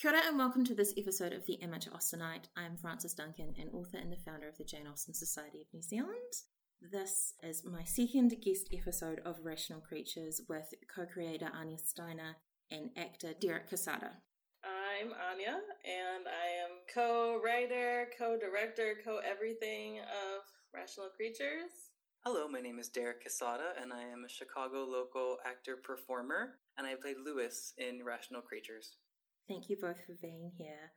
Kia ora and welcome to this episode of The Amateur Austenite. I'm Frances Duncan, an author and the founder of the Jane Austen Society of New Zealand. This is my second guest episode of Rational Creatures with co creator Anya Steiner and actor Derek Quesada. I'm Anya, and I am co writer, co director, co everything of Rational Creatures. Hello, my name is Derek Quesada, and I am a Chicago local actor performer, and I played Louis in Rational Creatures. Thank you both for being here.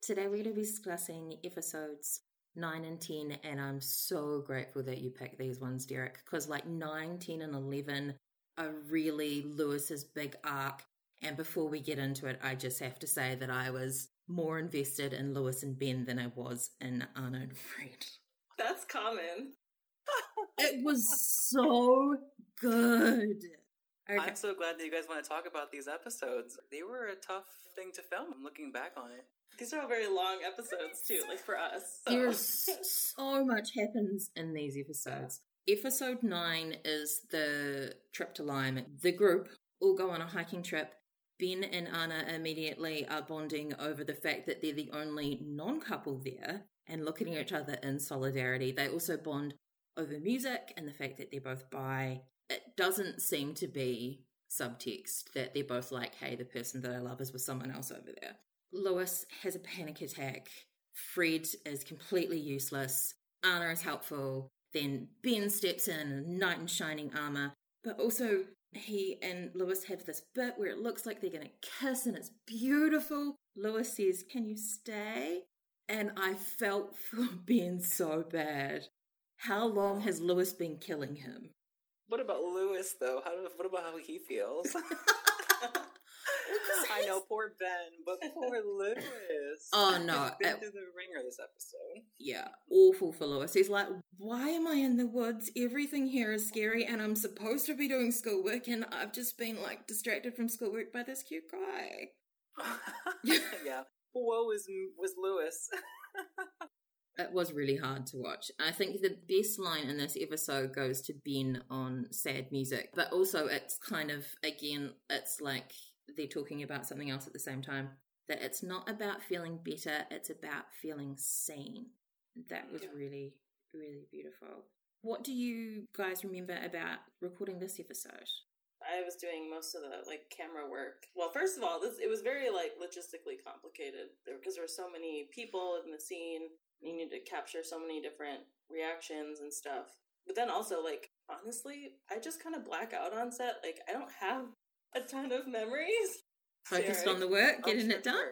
Today we're going to be discussing episodes 9 and 10, and I'm so grateful that you picked these ones, Derek, because like 9, 10, and 11 are really Louis's big arc. And before we get into it, I just have to say that I was more invested in Louis and Ben than I was in Anna and Fred. That's common. it was so good. Okay. I'm so glad that you guys want to talk about these episodes. They were a tough thing to film. I'm looking back on it. These are all very long episodes too, like for us. So. There's so much happens in these episodes. Episode nine is the trip to Lyme. The group all go on a hiking trip. Ben and Anna immediately are bonding over the fact that they're the only non couple there and looking at each other in solidarity. They also bond over music and the fact that they're both bi it doesn't seem to be subtext that they're both like, hey, the person that I love is with someone else over there. Louis has a panic attack. Fred is completely useless. Anna is helpful. Then Ben steps in, knight in shining armor. But also, he and Louis have this bit where it looks like they're going to kiss and it's beautiful. Louis says, Can you stay? And I felt for Ben so bad. How long has Louis been killing him? What about Louis though? How do, what about how he feels? I know poor Ben, but poor Louis. Oh no, He's been through the ringer this episode. Yeah, awful for Louis. He's like, "Why am I in the woods? Everything here is scary, and I'm supposed to be doing schoolwork, and I've just been like distracted from schoolwork by this cute guy." yeah, woe is was Louis it was really hard to watch. I think the best line in this episode goes to Ben on sad music, but also it's kind of, again, it's like they're talking about something else at the same time. That it's not about feeling better, it's about feeling seen. That was really, really beautiful. What do you guys remember about recording this episode? I was doing most of the like camera work. Well, first of all, this it was very like logistically complicated because there were so many people in the scene you need to capture so many different reactions and stuff. But then also, like, honestly, I just kind of black out on set. Like, I don't have a ton of memories. Focused on the work, oh, getting oh, it done.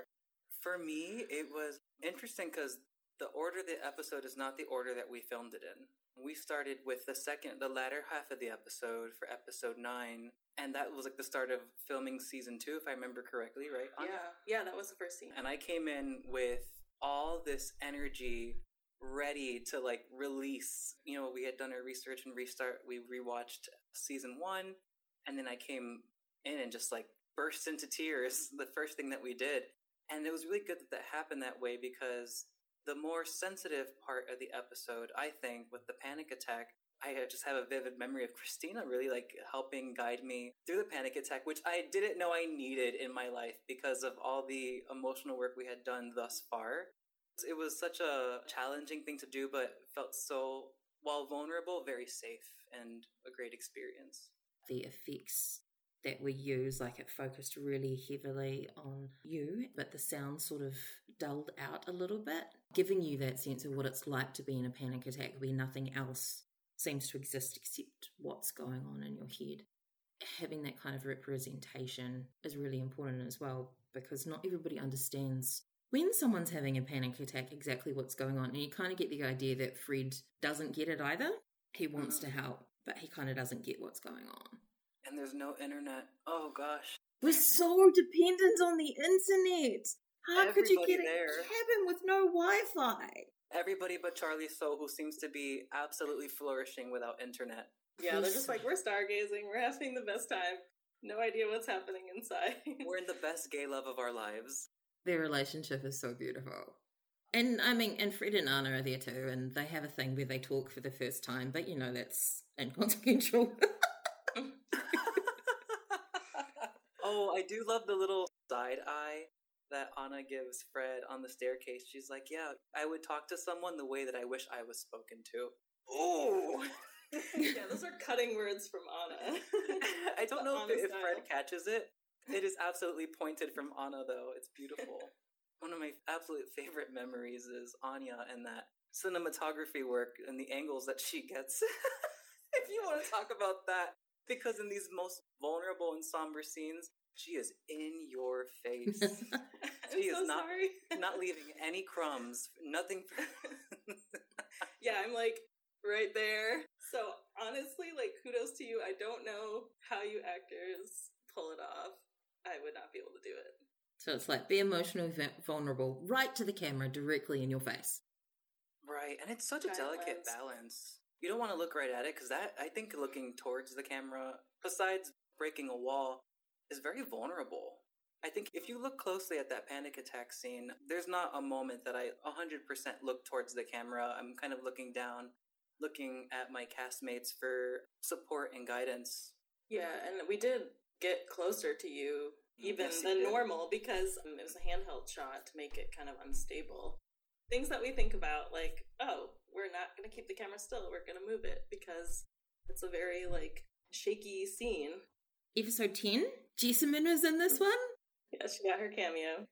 For me, it was interesting because the order of the episode is not the order that we filmed it in. We started with the second, the latter half of the episode for episode nine, and that was like the start of filming season two, if I remember correctly, right? Yeah, yeah, that was the first scene. And I came in with all this energy ready to like release. You know, we had done our research and restart. We rewatched season one, and then I came in and just like burst into tears the first thing that we did. And it was really good that that happened that way because the more sensitive part of the episode, I think, with the panic attack, I uh, just have a vivid memory of Christina really like helping guide me through the panic attack, which I didn't know I needed in my life because of all the emotional work we had done thus far. It was such a challenging thing to do, but felt so, while vulnerable, very safe and a great experience. The effects that we use, like it focused really heavily on you, but the sound sort of dulled out a little bit, giving you that sense of what it's like to be in a panic attack where nothing else seems to exist except what's going on in your head. Having that kind of representation is really important as well because not everybody understands when someone's having a panic attack exactly what's going on. And you kind of get the idea that Fred doesn't get it either. He wants mm. to help, but he kind of doesn't get what's going on. And there's no internet. Oh gosh. We're so dependent on the internet. How Everybody could you get there. a cabin with no Wi Fi? Everybody but Charlie So, who seems to be absolutely flourishing without internet. Yeah, they're just like, we're stargazing, we're having the best time. No idea what's happening inside. we're in the best gay love of our lives. Their relationship is so beautiful. And I mean, and Fred and Anna are there too, and they have a thing where they talk for the first time, but you know, that's inconsequential. oh, I do love the little side eye that Anna gives Fred on the staircase. She's like, "Yeah, I would talk to someone the way that I wish I was spoken to." Oh, yeah, those are cutting words from Anna. I don't know if, if Fred catches it. It is absolutely pointed from Anna, though. It's beautiful. One of my absolute favorite memories is Anya and that cinematography work and the angles that she gets. if you want to talk about that, because in these most vulnerable and somber scenes, she is in your face. I'm She is so not- sorry. Not leaving any crumbs, nothing. yeah, I'm like right there. So honestly, like kudos to you. I don't know how you actors pull it off. I would not be able to do it. So it's like be emotionally vulnerable right to the camera, directly in your face. Right, and it's such a delicate lens. balance. You don't want to look right at it because that I think looking towards the camera, besides breaking a wall, is very vulnerable. I think if you look closely at that panic attack scene, there's not a moment that I 100% look towards the camera. I'm kind of looking down, looking at my castmates for support and guidance. Yeah, and we did get closer to you even Yes, than did. normal because um, it was a handheld shot to make it kind of unstable. Things that we think about, like, oh, we're not going to keep the camera still, we're going to move it because it's a very, like, shaky scene. Episode 10, Jessamine is in this one. Yeah, she got her cameo.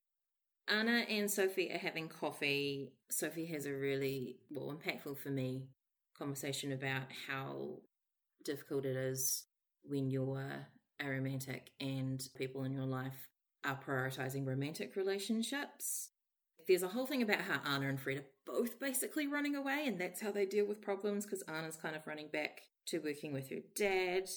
Anna and Sophie are having coffee. Sophie has a really, well, impactful for me conversation about how difficult it is when you're a romantic and people in your life are prioritizing romantic relationships. There's a whole thing about how Anna and Fred are both basically running away, and that's how they deal with problems because Anna's kind of running back to working with her dad,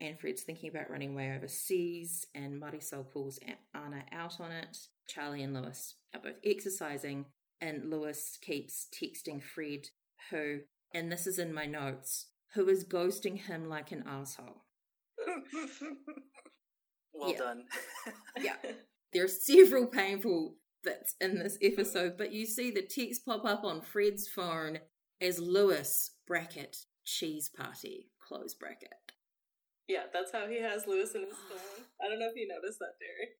and Fred's thinking about running away overseas, and Marisol calls Anna out on it. Charlie and Louis are both exercising, and Louis keeps texting Fred, who, and this is in my notes, who is ghosting him like an asshole. well Yeah. done. Yeah. There are several painful bits in this episode, but you see the text pop up on Fred's phone as Louis bracket cheese party close bracket. Yeah, that's how he has Louis in his phone. I don't know if you noticed that, Derek.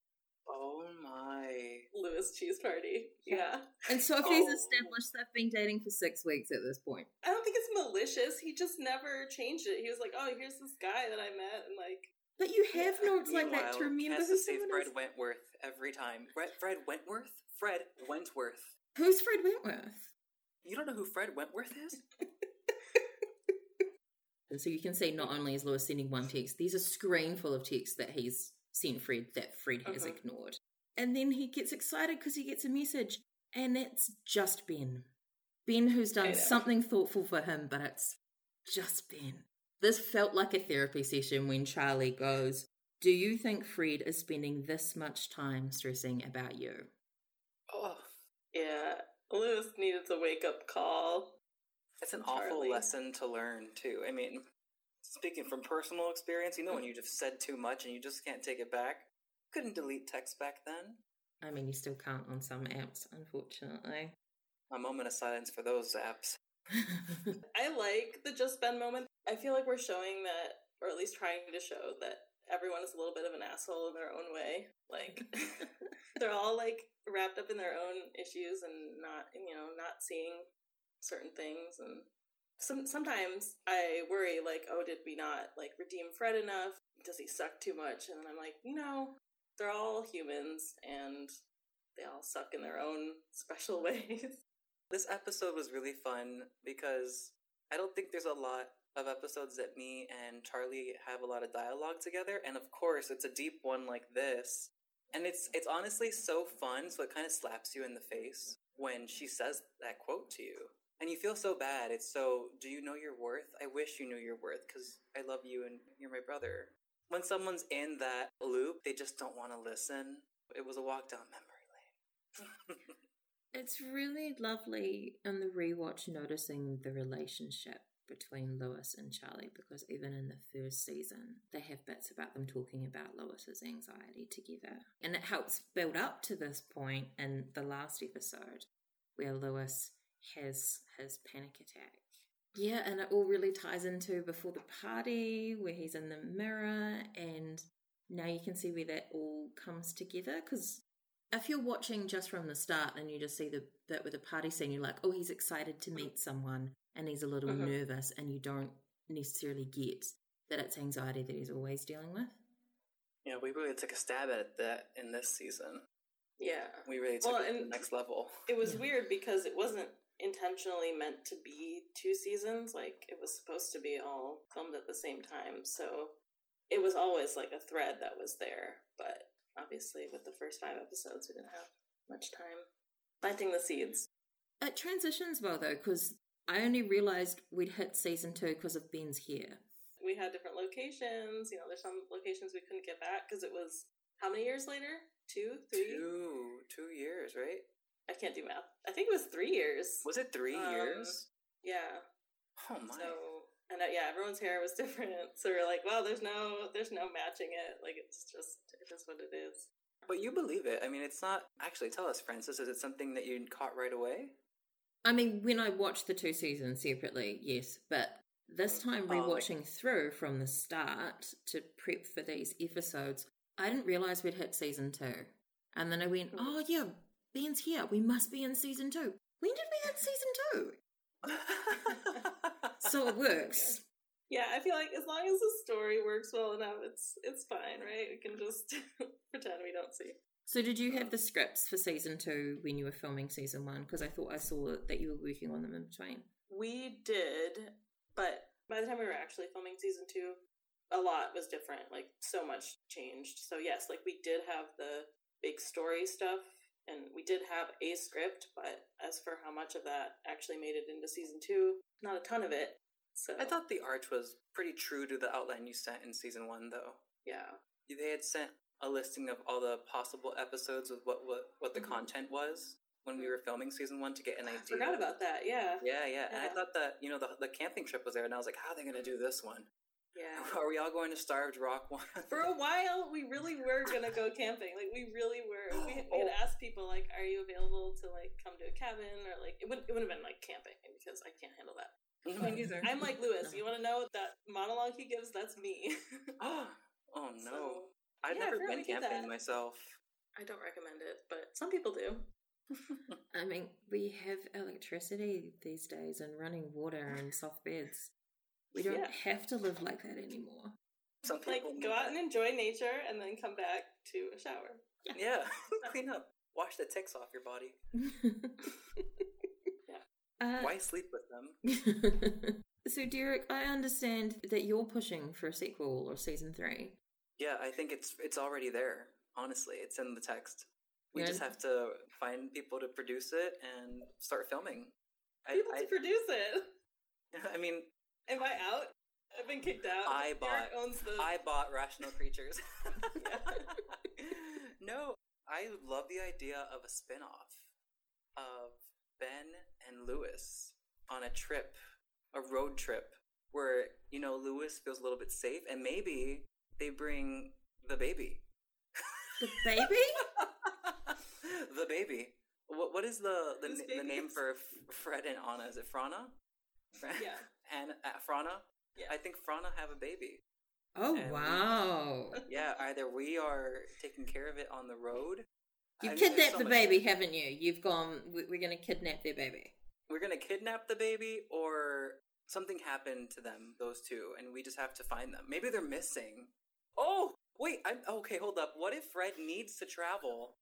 oh my. Louis cheese party. Yeah. And Sophie's Oh. established they've been dating for six weeks at this point. I don't think it's malicious. He just never changed it. He was like, "Oh, here's this guy that I met," and like, But you have notes like that to Meanwhile, remember has who to say someone Fred is. Wentworth every time. Fred, Fred Wentworth? Fred Wentworth. Who's Fred Wentworth? You don't know who Fred Wentworth is? And so you can see not only is Louis sending one text, there's a screen full of texts that he's sent Fred that Fred has Mhm. ignored. And then he gets excited because he gets a message, and it's just Ben. Ben who's done something thoughtful for him, but it's just Ben. This felt like a therapy session when Charlie goes, Do you think Fred is spending this much time stressing about you? Oh, yeah, Louis needed a wake up call. It's an awful lesson to learn, too. I mean, speaking from personal experience, you know when mm-hmm. you just said too much and you just can't take it back? Couldn't delete text back then. I mean, you still can't on some apps, unfortunately. A moment of silence for those apps. I like the just Ben moment. I feel like we're showing that, or at least trying to show that everyone is a little bit of an asshole in their own way. Like they're all like wrapped up in their own issues and not, you know, not seeing certain things. And some sometimes I worry, like, oh, did we not like redeem Fred enough? Does he suck too much? And I'm like, no, they're all humans and they all suck in their own special ways. This episode was really fun because I don't think there's a lot of episodes that me and Charlie have a lot of dialogue together, and of course, it's a deep one like this. And it's it's honestly so fun, so it kind of slaps you in the face when she says that quote to you. And you feel so bad. It's so, do you know your worth? I wish you knew your worth because I love you and you're my brother. When someone's in that loop, they just don't want to listen. It was a walk down memory lane. It's really lovely in the rewatch noticing the relationship between Louis and Charlie because even in the first season, they have bits about them talking about Louis's anxiety together. And it helps build up to this point in the last episode where Louis has his panic attack. Yeah, and it all really ties into before the party where he's in the mirror, and now you can see where that all comes together because if you're watching just from the start and you just see the bit with the party scene, you're like, oh, he's excited to meet someone and he's a little Mhm. nervous, and you don't necessarily get that it's anxiety that he's always dealing with. Yeah, we really took a stab at that in this season. Yeah. We really took Well, it to the next level. It was Yeah. weird because it wasn't intentionally meant to be two seasons. Like it was supposed to be all filmed at the same time. So it was always like a thread that was there. But obviously, with the first five episodes, we didn't have much time planting the seeds. It transitions well though, because I only realized we'd hit season two because of Ben's hair. We had different locations. You know, there's some locations we couldn't get back because it was how many years later? Two, three? Two, two years, right? I can't do math. I think it was three years. Was it three Um, years? Yeah. Oh my! So and uh, yeah, everyone's hair was different. So we're like, well, there's no, there's no matching it. Like it's just, it is what it is. But you believe it. I mean, it's not actually. Tell us, Frances. Is it something that you caught right away? I mean, when I watched the two seasons separately, yes, but this time Oh, like- rewatching through from the start to prep for these episodes, I didn't realize we'd hit season two. And then I went, Mhm. oh yeah, Ben's here. We must be in season two. When did we hit season two? So it works. Yeah, I feel like as long as the story works well enough, it's it's fine, right? We can just pretend we don't see. So did you have um, the scripts for season two when you were filming season one? Because I thought I saw that you were working on them in between. We did, but by the time we were actually filming season two, a lot was different. Like so much changed. So yes, like we did have the big story stuff, and we did have a script. But as for how much of that actually made it into season two, not a ton of it. So I thought the arch was pretty true to the outline you sent in season one, though. yeah, They had sent a listing of all the possible episodes with what what, what the Mhm. content was when we were filming season one to get an idea. I forgot about that. Yeah, Yeah, yeah. And I thought that you know the the camping trip was there, and I was like, how are they going to do this one? Yeah. Are we all going to Starved Rock one? For a while, we really were gonna go camping. Like we really were. We, we had Oh. asked people like, "Are you available to like come to a cabin or like it would it would have been like camping because I can't handle that." Me neither. I'm like Louis. You want to know that monologue he gives? That's me. oh, oh no! So, I've yeah, never been camping myself. I don't recommend it, but some people do. I mean, we have electricity these days and running water and soft beds. We don't Yeah. have to live like that anymore. Some Like go out and enjoy nature, and then come back to a shower. yeah, clean up, wash the ticks off your body. Uh, Why sleep with them? so, Derek, I understand that you're pushing for a sequel or season three. Yeah, I think it's it's already there. Honestly, it's in the text. We Yeah. just have to find people to produce it and start filming. I, People to produce it. I, I mean, Am I out? I've been kicked out. I bought- owns the. I bought Rational Creatures. no, I love the idea of a spin-off of Ben and Louis on a trip, a road trip where, you know, Louis feels a little bit safe and maybe they bring the baby. The baby? the baby. What what is the the, the name for F- Fred and Anna? Is it Frana? Fra- Yeah. And uh, Frana? Yeah. I think Frana have a baby. Oh, And- wow. Yeah, either we are taking care of it on the road. You've I mean, kidnapped so the much- baby, haven't you? You've gone, we- we're going to kidnap their baby. We're gonna kidnap the baby, or something happened to them, those two, and we just have to find them. Maybe they're missing. Oh, wait. I'm okay. Hold up. What if Fred needs to travel,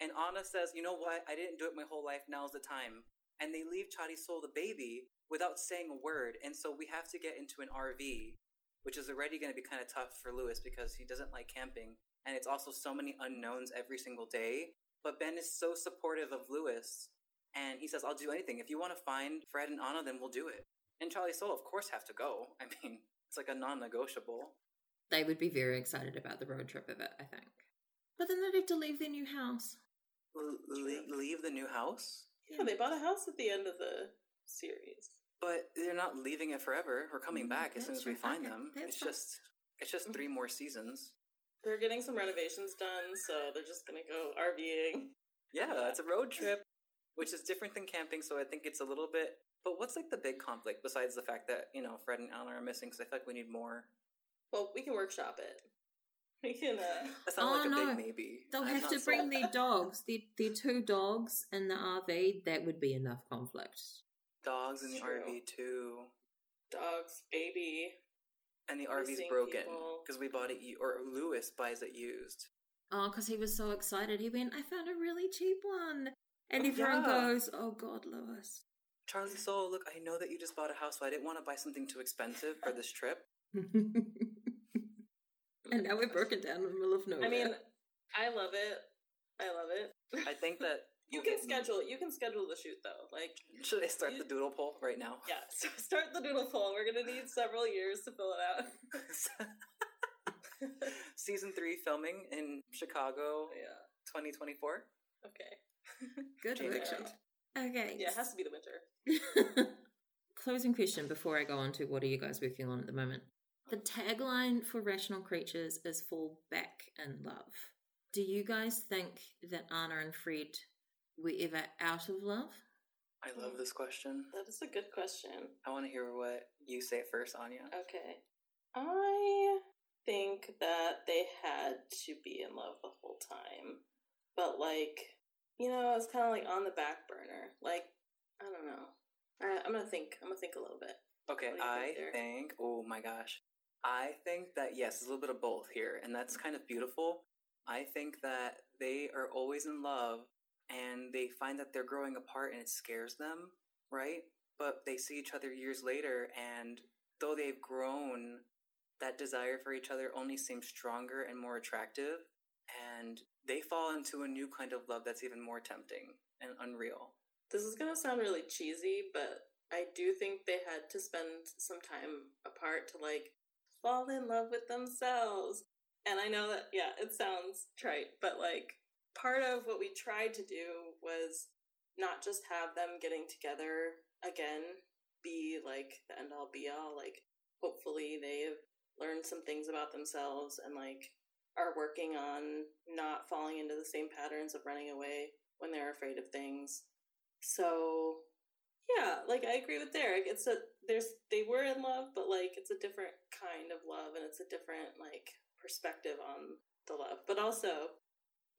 and Anna says, "You know what? I didn't do it my whole life. Now's the time." And they leave Chadi Soul the baby without saying a word, and so we have to get into an RV, which is already going to be kind of tough for Louis because he doesn't like camping, and it's also so many unknowns every single day. But Ben is so supportive of Louis and he says, I'll do anything. If you want to find Fred and Anna, then we'll do it. And Charlie Soul, of course, have to go. I mean, it's like a non negotiable. They would be very excited about the road trip of it, I think. But then they'd have to leave their new house. leave the new house? Yeah, they bought a house at the end of the series. But they're not leaving it forever. We're coming Mm, back as soon as we find them. It's fine. just it's just three more seasons. They're getting some renovations done, so they're just gonna go RVing. Yeah, it's a road trip, which is different than camping, so I think it's a little bit but what's like the big conflict besides the fact that, you know, Fred and Anna are missing because I feel like we need more. Well, we can workshop it. We can. That sounds Oh, like a no. big maybe. They'll I'm have not to bring their dogs. Their, their two dogs in the RV. That would be enough conflict. dogs in the True. RV too, dogs, baby. and the RV's broken because we bought it. Or Louis buys it used. Oh, because he was so excited. He went, I found a really cheap one. And oh, everyone Yeah. goes, Oh, God, Louis. Charlie Soul, look, I know that you just bought a house, so I didn't want to buy something too expensive for this trip. and now we're broken down in the middle of nowhere. I mean, I love it. I love it. I think that you can get- schedule. You can schedule the shoot though. Like, Should I start the doodle poll right now? yeah, so start the doodle poll. We're gonna need several years to fill it out. Season three filming in Chicago, yeah. 2024. Okay. good Change Okay. Yeah, it has to be the winter. Closing question before I go on to what are you guys working on at the moment? The tagline for Rational Creatures is fall back in love. Do you guys think that Anna and Fred were ever out of love? I love this question. That is a good question. I want to hear what you say first, Anya. Okay. I think that they had to be in love the whole time. But, like, you know, it's kind of like on the back burner. Like, I don't know. I, I'm gonna think. I'm gonna think a little bit. Okay, What do you I think think, oh my gosh. I think that, yes, a little bit of both here, and that's kind of beautiful. I think that they are always in love and they find that they're growing apart and it scares them, right? But they see each other years later, and though they've grown, that desire for each other only seems stronger and more attractive, and they fall into a new kind of love that's even more tempting and unreal. This is gonna sound really cheesy, but I do think they had to spend some time apart to, like, fall in love with themselves. And I know that, yeah, it sounds trite, but, like, part of what we tried to do was not just have them getting together again be like the end all be all like hopefully they've learned some things about themselves and like are working on not falling into the same patterns of running away when they're afraid of things so yeah like i agree with derek it's a there's they were in love but like it's a different kind of love and it's a different like perspective on the love but also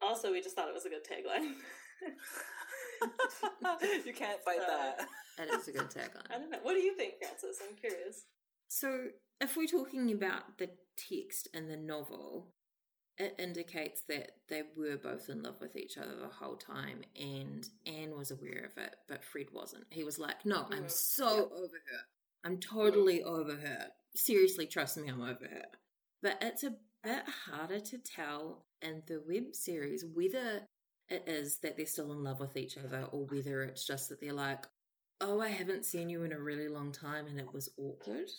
also we just thought it was a good tagline you can't fight Uh, that. That is a good I don't know. What do you think, Frances? I'm curious. So, if we're talking about the text in the novel, it indicates that they were both in love with each other the whole time, and Anne was aware of it, but Fred wasn't. He was like, No, I'm Mhm. so Yep. over her. I'm totally over her. Seriously, trust me, I'm over her. But it's a bit harder to tell in the web series whether it is that they're still in love with each other or whether it's just that they're like, oh, I haven't seen you in a really long time and it was awkward.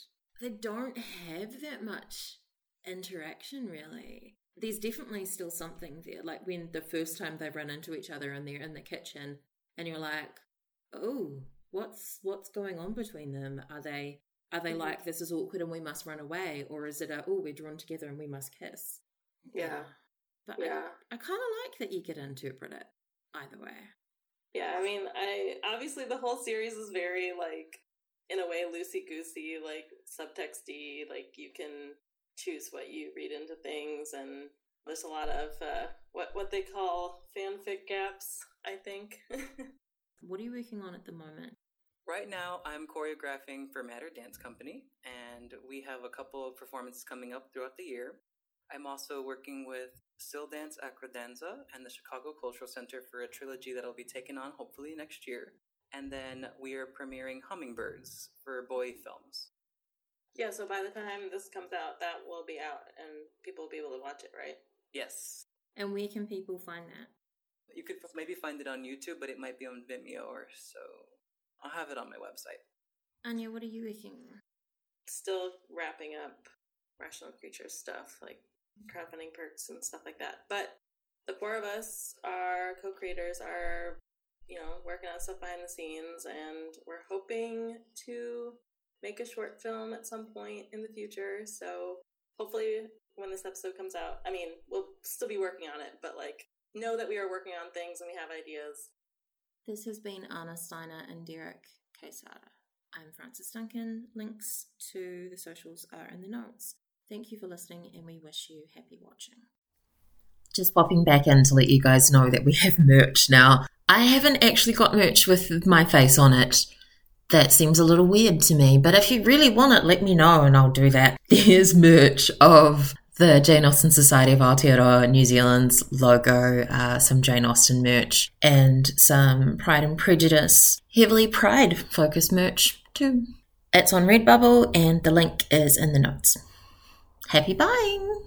They don't have that much interaction really. There's definitely still something there. Like when the first time they run into each other and they're in the kitchen and you're like, oh, what's what's going on between them? Are they are they Mhm. like this is awkward and we must run away, or is it a oh we're drawn together and we must kiss? Yeah. but Yeah. I, I kind of like that you could interpret it either way. Yeah, I mean, I obviously the whole series is very like in a way loosey goosey, like subtexty. Like you can choose what you read into things, and there's a lot of uh, what what they call fanfic gaps. I think. What are you working on at the moment? Right now, I'm choreographing for Matter Dance Company, and we have a couple of performances coming up throughout the year. I'm also working with Still Dance at Credenza and the Chicago Cultural Center for a trilogy that'll be taken on hopefully next year. And then we are premiering Hummingbirds for Boy Films. Yeah. So by the time this comes out, that will be out, and people will be able to watch it, right? Yes. And where can people find that? You could maybe find it on YouTube, but it might be on Vimeo or so. I'll have it on my website. Anya, what are you working on? Still wrapping up rational creatures stuff, like crowdfunding perks and stuff like that. But the four of us, our co-creators, are you know working on stuff behind the scenes, and we're hoping to make a short film at some point in the future. So hopefully, when this episode comes out, I mean, we'll still be working on it, but like know that we are working on things and we have ideas. This has been Anya Steiner and Derek Quesada. I'm Frances Duncan. Links to the socials are in the notes. Thank you for listening, and we wish you happy watching. Just popping back in to let you guys know that we have merch now. I haven't actually got merch with my face on it. That seems a little weird to me, but if you really want it, let me know and I'll do that. There's merch of the Jane Austen Society of Aotearoa New Zealand's logo, uh, some Jane Austen merch, and some Pride and Prejudice, heavily Pride focused merch too. It's on Redbubble and the link is in the notes. Happy buying!